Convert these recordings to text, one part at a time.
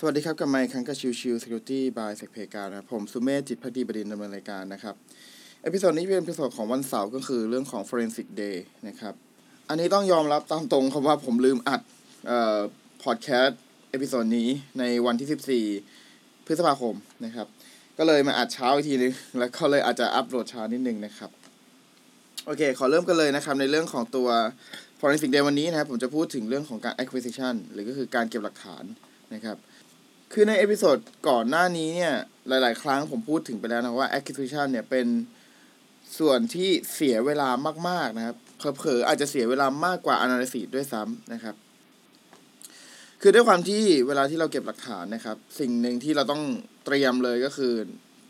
สวัสดีครับกับไมค์ครั้งกับชิวชิว Security by เซกเพกานะครับผมสุเมธจิตภักดีบดินทร์ดำเนินรายการนะครับ episode นี้เป็น episode ของวันเสาร์ก็คือเรื่องของ Forensic Day นะครับ อันนี้ต้องยอมรับตามตรงครับว่าผมลืมอัดเอ่อพอดแคสต์ episode นี้ในวันที่ 14 พฤษภาคมนะครับ ก็เลยมาอัดเช้าอีกทีนึง แล้วก็เลยอาจจะอัปโหลดช้านิดนึงนะครับ โอเค ขอเริ่มกันเลยนะครับในเรื่องของตัว Forensic Day วันนี้นะครับผมจะพูดถึงเรื่องของการ acquisition หรือก็คือการเก็บหลักฐานนะครับ คือใน episode ก่อนหน้านี้เนี่ย หลาย ๆ ครั้งผมพูดถึงไปแล้วนะว่า acquisition เนี่ยเป็นส่วนที่เสียเวลามาก ๆ นะครับเผลอๆอาจจะเสียเวลามากกว่า analysis ด้วยซ้ำนะครับ คือด้วยความที่เวลาที่เราเก็บหลักฐานนะครับ สิ่งหนึ่งที่เราต้องเตรียมเลยก็คือ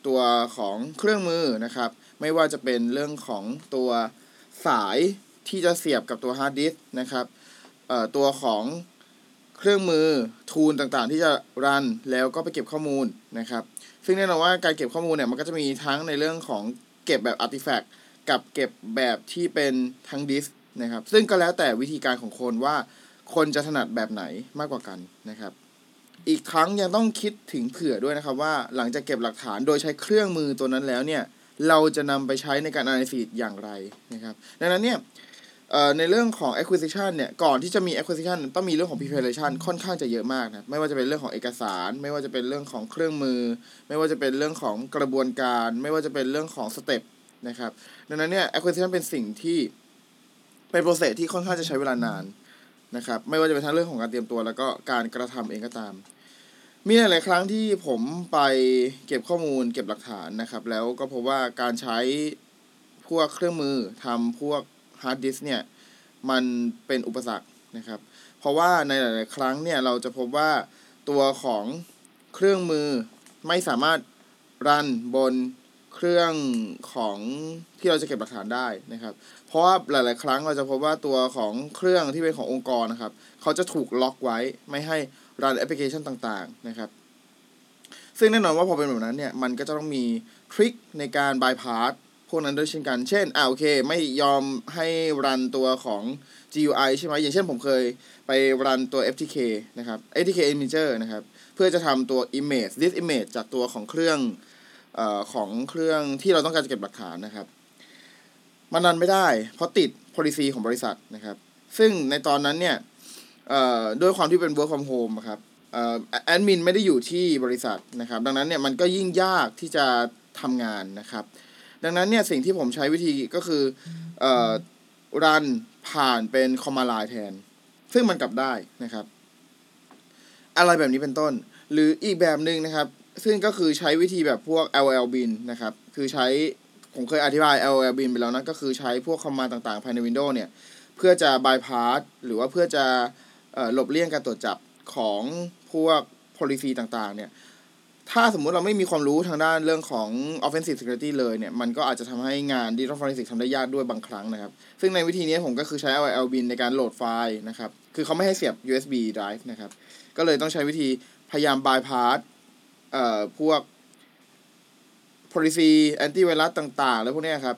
ตัวของเครื่องมือนะครับ ไม่ว่าจะเป็นเรื่องของตัวสายที่จะเสียบกับตัวฮาร์ดดิสก์นะครับตัวของ เครื่องมือทูลต่างๆ ที่จะรันแล้วก็ไปเก็บข้อมูลนะครับ ซึ่งแน่นอนว่าการเก็บข้อมูลเนี่ยมันก็จะมีทั้งในเรื่องของเก็บแบบอาร์ติแฟกต์กับเก็บแบบที่เป็นทั้งดิสก์นะครับ ซึ่งก็แล้วแต่วิธีการของคนว่าคนจะถนัดแบบไหนมากกว่ากันนะครับ อีกทั้งยังต้องคิดถึงเผื่อด้วยนะครับว่าหลังจากเก็บหลักฐานโดยใช้เครื่องมือตัวนั้นแล้วเนี่ยเราจะนำไปใช้ในการ analysis อย่างไรนะครับ ดังนั้นเนี่ย ในเรื่องของ acquisition เนี่ย ก่อนที่จะมี acquisition ต้องมีเรื่องของ preparation ค่อนข้างจะเยอะมากนะ ไม่ว่าจะเป็นเรื่องของเอกสาร ไม่ว่าจะเป็นเรื่องของเครื่องมือ ไม่ว่าจะเป็นเรื่องของกระบวนการ ไม่ว่าจะเป็นเรื่องของสเต็ปนะครับ ดังนั้นเนี่ย acquisition เป็นสิ่งที่เป็น process ที่ค่อนข้างจะใช้เวลานานนะครับ ไม่ว่าจะเป็นทั้งเรื่องของการเตรียมตัว แล้วก็การกระทำเองก็ตาม มีหลาย ๆ ครั้งที่ผมไปเก็บข้อมูล เก็บหลักฐานนะครับ แล้วก็พบว่าการใช้พวกเครื่องมือทำพวก ฮาร์ดดิสก์เนี่ยมันเป็นอุปสรรคนะครับ เพราะว่าในหลาย ๆ ครั้งเนี่ยเราจะพบว่าตัวของเครื่องมือไม่สามารถ run บนเครื่องของที่เราจะเก็บหลักฐานได้นะครับ เพราะว่าหลาย ๆ ครั้งเราจะพบว่าตัวของเครื่องที่เป็นขององค์กรนะครับ เขาจะถูกล็อกไว้ไม่ให้ run แอปพลิเคชันต่าง ๆ นะครับ ซึ่งแน่นอนว่าพอเป็นแบบนั้นเนี่ย มันก็จะต้องมีทริคในการบายพาส พวกนั้นด้วยเช่นกัน เช่นอ่าโอเค ไม่ยอมให้รันตัวของ GUI ใช่ไหมอย่างเช่นผมเคยไปรันตัว FTK นะครับ FTK Imager นะครับ เพื่อจะทำตัว image this image จากตัวของเครื่องเอ่อของเครื่องที่เราต้องการจะเก็บหลักฐานนะครับ มันรันไม่ได้ เพราะติด policy ของบริษัทนะครับ ซึ่งในตอนนั้นเนี่ยเอ่อด้วยความที่เป็น work from home ครับเอ่อแอดมินไม่ได้อยู่ที่บริษัทนะครับ ดังนั้นเนี่ยมันก็ยิ่งยากที่จะทำงานนะครับ ดังนั้นเนี่ยสิ่งที่ผมใช้วิธีก็คือเอ่อรันผ่านเป็นคอมมานด์ไลน์แทน ซึ่งมันกลับได้นะครับ อะไรแบบนี้เป็นต้น หรืออีกแบบหนึ่งนะครับ ซึ่งก็คือใช้วิธีแบบพวก LL bin นะครับ คือใช้ ผมเคยอธิบาย LL bin ไปแล้วนะ ก็คือใช้พวกคอมมานด์ต่างๆ ภายใน Windows เนี่ย เพื่อจะ bypass หรือว่าเพื่อจะเอ่อหลบเลี่ยงการตรวจจับของพวก policy ต่างๆ เนี่ย ถ้าสมมุติเราไม่มีความรู้ทางด้านเรื่องของ offensive security เลยเนี่ย มันก็อาจจะทำให้งาน digital forensic ทำได้ยากด้วยบางครั้งนะครับ ซึ่งในวิธีนี้ผมก็คือใช้ LL bin ในการโหลดไฟล์นะครับ คือเขาไม่ให้เสียบ USB drive นะครับ ก็เลยต้องใช้วิธีพยายาม bypass เอ่อ พวก policy antivirus ต่างๆ แล้วพวกนี้ครับ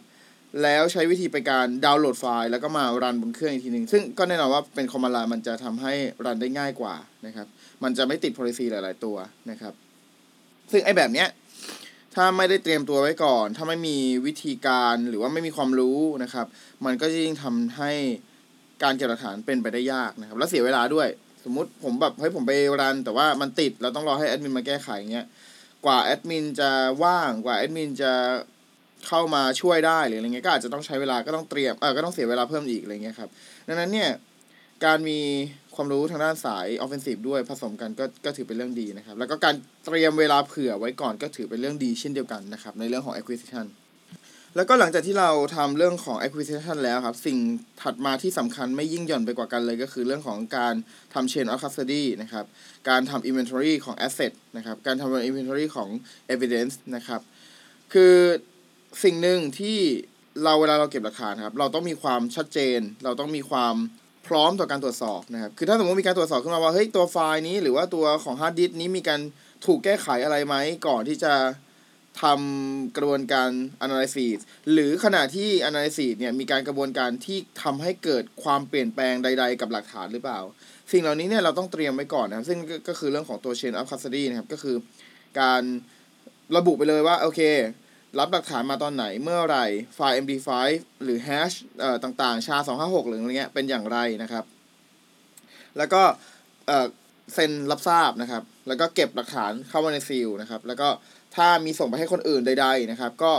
แล้วใช้วิธีไปการดาวน์โหลดไฟล์ แล้วก็มา run บนเครื่องอีกทีหนึ่งซึ่งก็แน่นอนว่าเป็น command line มันจะทำให้ run ได้ง่ายกว่านะครับ มันจะไม่ติด policy หลาย ๆ ตัวนะครับ ซึ่งไอ้แบบเนี้ยถ้าไม่ได้เตรียมตัวไว้ก่อน ถ้าไม่มีวิธีการหรือว่าไม่มีความรู้นะครับ มันก็ยิ่งทำให้การเก็บหลักฐานเป็นไปได้ยากนะครับ แล้วเสียเวลาด้วย สมมุติผมแบบเฮ้ยผมไป run แต่ว่ามันติดเราต้องรอให้แอดมินมาแก้ไขเงี้ยกว่าแอดมินจะว่างกว่าแอดมินจะเข้ามาช่วยได้หรืออะไรเงี้ยก็อาจจะต้องใช้เวลาก็ต้องเตรียมเออก็ต้องเสียเวลาเพิ่มอีกอะไรเงี้ยครับดังนั้นเนี่ยการมี ความรู้ทางด้านสาย offensive ด้วยผสมกันก็ก็ถือเป็นเรื่องดีนะครับ แล้วก็การเตรียมเวลาเผื่อไว้ก่อนก็ถือเป็นเรื่องดีเช่นเดียวกันนะครับ ในเรื่องของ acquisition แล้วก็หลังจากที่เราทำเรื่องของ acquisition แล้วครับ สิ่งถัดมาที่สำคัญไม่ยิ่งหย่อนไปกว่ากันเลยก็คือเรื่องของการทำ chain of custody นะครับ การทำ inventory ของ asset นะครับ การทำ inventory ของ evidence นะครับ คือสิ่งหนึ่งที่เราเวลาเราเก็บหลักฐานครับ เราต้องมีความชัดเจน เราต้องมีความ พร้อมต่อการตรวจสอบนะครับ คือถ้าสมมติมีการตรวจสอบขึ้นมาว่าเฮ้ยตัวไฟล์นี้หรือว่าตัวของ hard disk นี้มีการถูกแก้ไขอะไรไหมก่อนที่จะทำกระบวนการ analysis หรือขณะที่ analysis เนี่ยมีการกระบวนการที่ทำให้เกิดความเปลี่ยนแปลงใด ๆ กับหลักฐานหรือเปล่า สิ่งเหล่านี้เนี่ยเราต้องเตรียมไว้ก่อนนะครับ ซึ่งก็คือเรื่องของตัว chain of custody นะครับ ก็คือการระบุไปเลยว่า โอเค รับหลักฐานมาตอนไหนเมื่อไรไฟล์ MD5 หรือ hash เอ่อต่างๆ SHA-256 หรืออะไรเงี้ยเป็นอย่างไรนะครับ แล้วก็เอ่อเซ็นรับทราบนะครับ แล้วก็เก็บหลักฐานเข้ามาในซีลนะครับ แล้วก็ถ้ามีส่งไปให้คนอื่นใดๆนะครับ ก็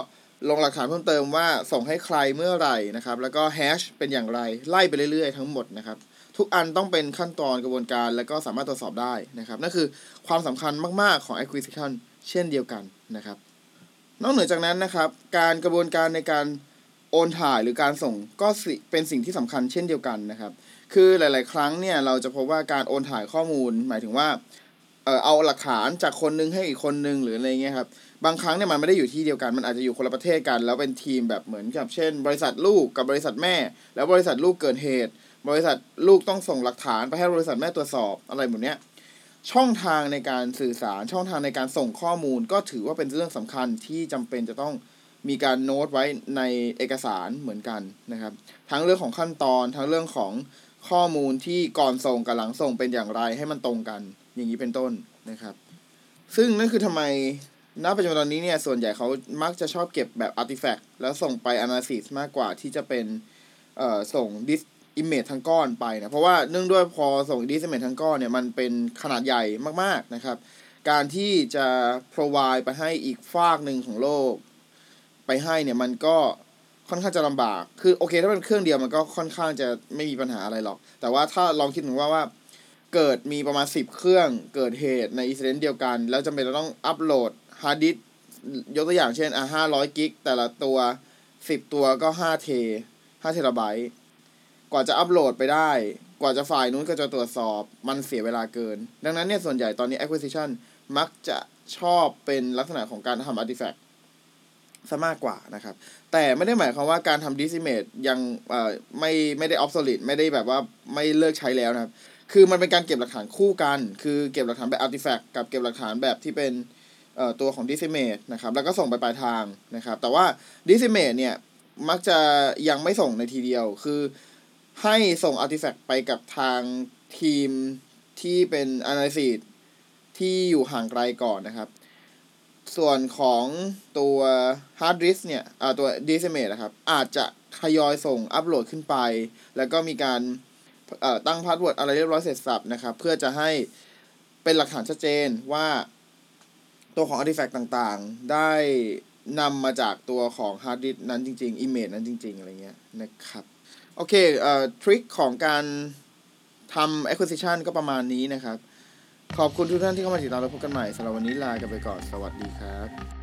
ลงหลักฐานเพิ่มเติมว่าส่งให้ใครเมื่อไหร่นะครับ แล้วก็แฮชเป็นอย่างไรไล่ไปเรื่อยๆ ทั้งหมดนะครับ ทุกอันต้องเป็นขั้นตอนกระบวนการ แล้วก็สามารถตรวจสอบได้นะครับนั่นคือความสำคัญมากๆของ acquisition เช่นเดียวกันนะครับ นอกเหนือจากนั้นนะครับ การกระบวนการในการโอนถ่ายหรือการส่งก็เป็นสิ่งที่สำคัญเช่นเดียวกันนะครับ คือหลาย ๆ ครั้งเนี่ยเราจะพบว่าการโอนถ่ายข้อมูล หมายถึงว่าเออเอาหลักฐานจากคนนึงให้อีกคนนึงหรืออะไรเงี้ยครับบางครั้งเนี่ยมันไม่ได้อยู่ที่เดียวกันมันอาจจะอยู่คนละประเทศกัน แล้วเป็นทีมแบบเหมือนกับเช่น บริษัทลูกกับบริษัทแม่ แล้วบริษัทลูกเกิดเหตุ บริษัทลูกต้องส่งหลักฐานไปให้บริษัทแม่ตรวจสอบอะไรแบบเนี้ย ช่องทางในการสื่อสารช่องทางในการส่งข้อมูล ก็ถือว่าเป็นเรื่องสำคัญที่จำเป็นจะต้องมีการโน้ตไว้ในเอกสารเหมือนกันนะครับ ทั้งเรื่องของขั้นตอนทั้งเรื่องของข้อมูลที่ก่อนส่งกับหลังส่งเป็นอย่างไรให้มันตรงกัน อย่างนี้เป็นต้นนะครับ ซึ่งนั่นคือทำไมณปัจจุบันตอนนี้เนี่ยส่วนใหญ่เขามักจะชอบเก็บแบบ artifact แล้วส่งไป analysis มากกว่าที่จะเป็นเอ่อส่ง dis image ทั้งก้อนไปนะเพราะว่าเนื่องด้วยพอส่ง dis image ทั้งก้อนเนี่ยมันเป็นขนาดใหญ่มากๆนะครับ การที่จะ provide ไปให้อีกฝากหนึ่งของโลก ไปให้เนี่ยมันก็ค่อนข้างจะลำบาก คือโอเค ถ้าเป็นเครื่องเดียวมันก็ค่อนข้างจะไม่มีปัญหาอะไรหรอก แต่ว่าถ้าลองคิดถึงว่าว่าเกิดมีประมาณสิบเครื่องเกิดเหตุใน incident เดียวกัน แล้วจำเป็นจะต้องอัปโหลด hard disk ยกตัวอย่างเช่นอะห้าร้อยกิกแต่ละตัวสิบตัวก็ห้าเทห้าเทราไบต์ กว่าจะอัปโหลดไปได้ กว่าจะฝ่ายนู้นก็จะตรวจสอบ มันเสียเวลาเกิน ดังนั้นเนี่ยส่วนใหญ่ตอนนี้ acquisition มักจะชอบเป็นลักษณะของการทำ artifact ซะมากกว่านะครับ แต่ไม่ได้หมายความว่าการทำ disk image ยังอ่อไม่ไม่ได้ obsolete ไม่ได้แบบว่าไม่เลิกใช้แล้วนะครับ คือมันเป็นการเก็บหลักฐานคู่กัน คือเก็บหลักฐานแบบ artifact กับเก็บหลักฐานแบบที่เป็นเอ่อตัวของ decimate นะครับ แล้วก็ส่งไปปลายทางนะครับ แต่ว่า decimate เนี่ยมักจะยังไม่ส่งในทีเดียว คือ ให้ส่ง artifact ไปกับทางทีมที่เป็น analysis ที่อยู่ห่างไกลก่อนนะครับ ส่วนของตัว hard disk เนี่ยตัว decimate นะครับ อาจจะทยอยส่งอัปโหลดขึ้นไป แล้วก็มีการตั้ง password อะไรเรียบร้อยเสร็จสรรพนะครับ เพื่อจะให้เป็นหลักฐานชัดเจนว่าตัวของ artifact ต่างๆ ได้นำมาจากตัวของ hard disk นั้นจริงๆ image นั้นจริง ๆ อะไรเงี้ยนะครับ โอเคเอ่อ trick ของการทำ acquisition ก็ประมาณนี้นะครับ ขอบคุณทุกท่านที่เข้ามาติดตามและพบกันใหม่สำหรับวันนี้ลากันไปก่อน สวัสดีครับ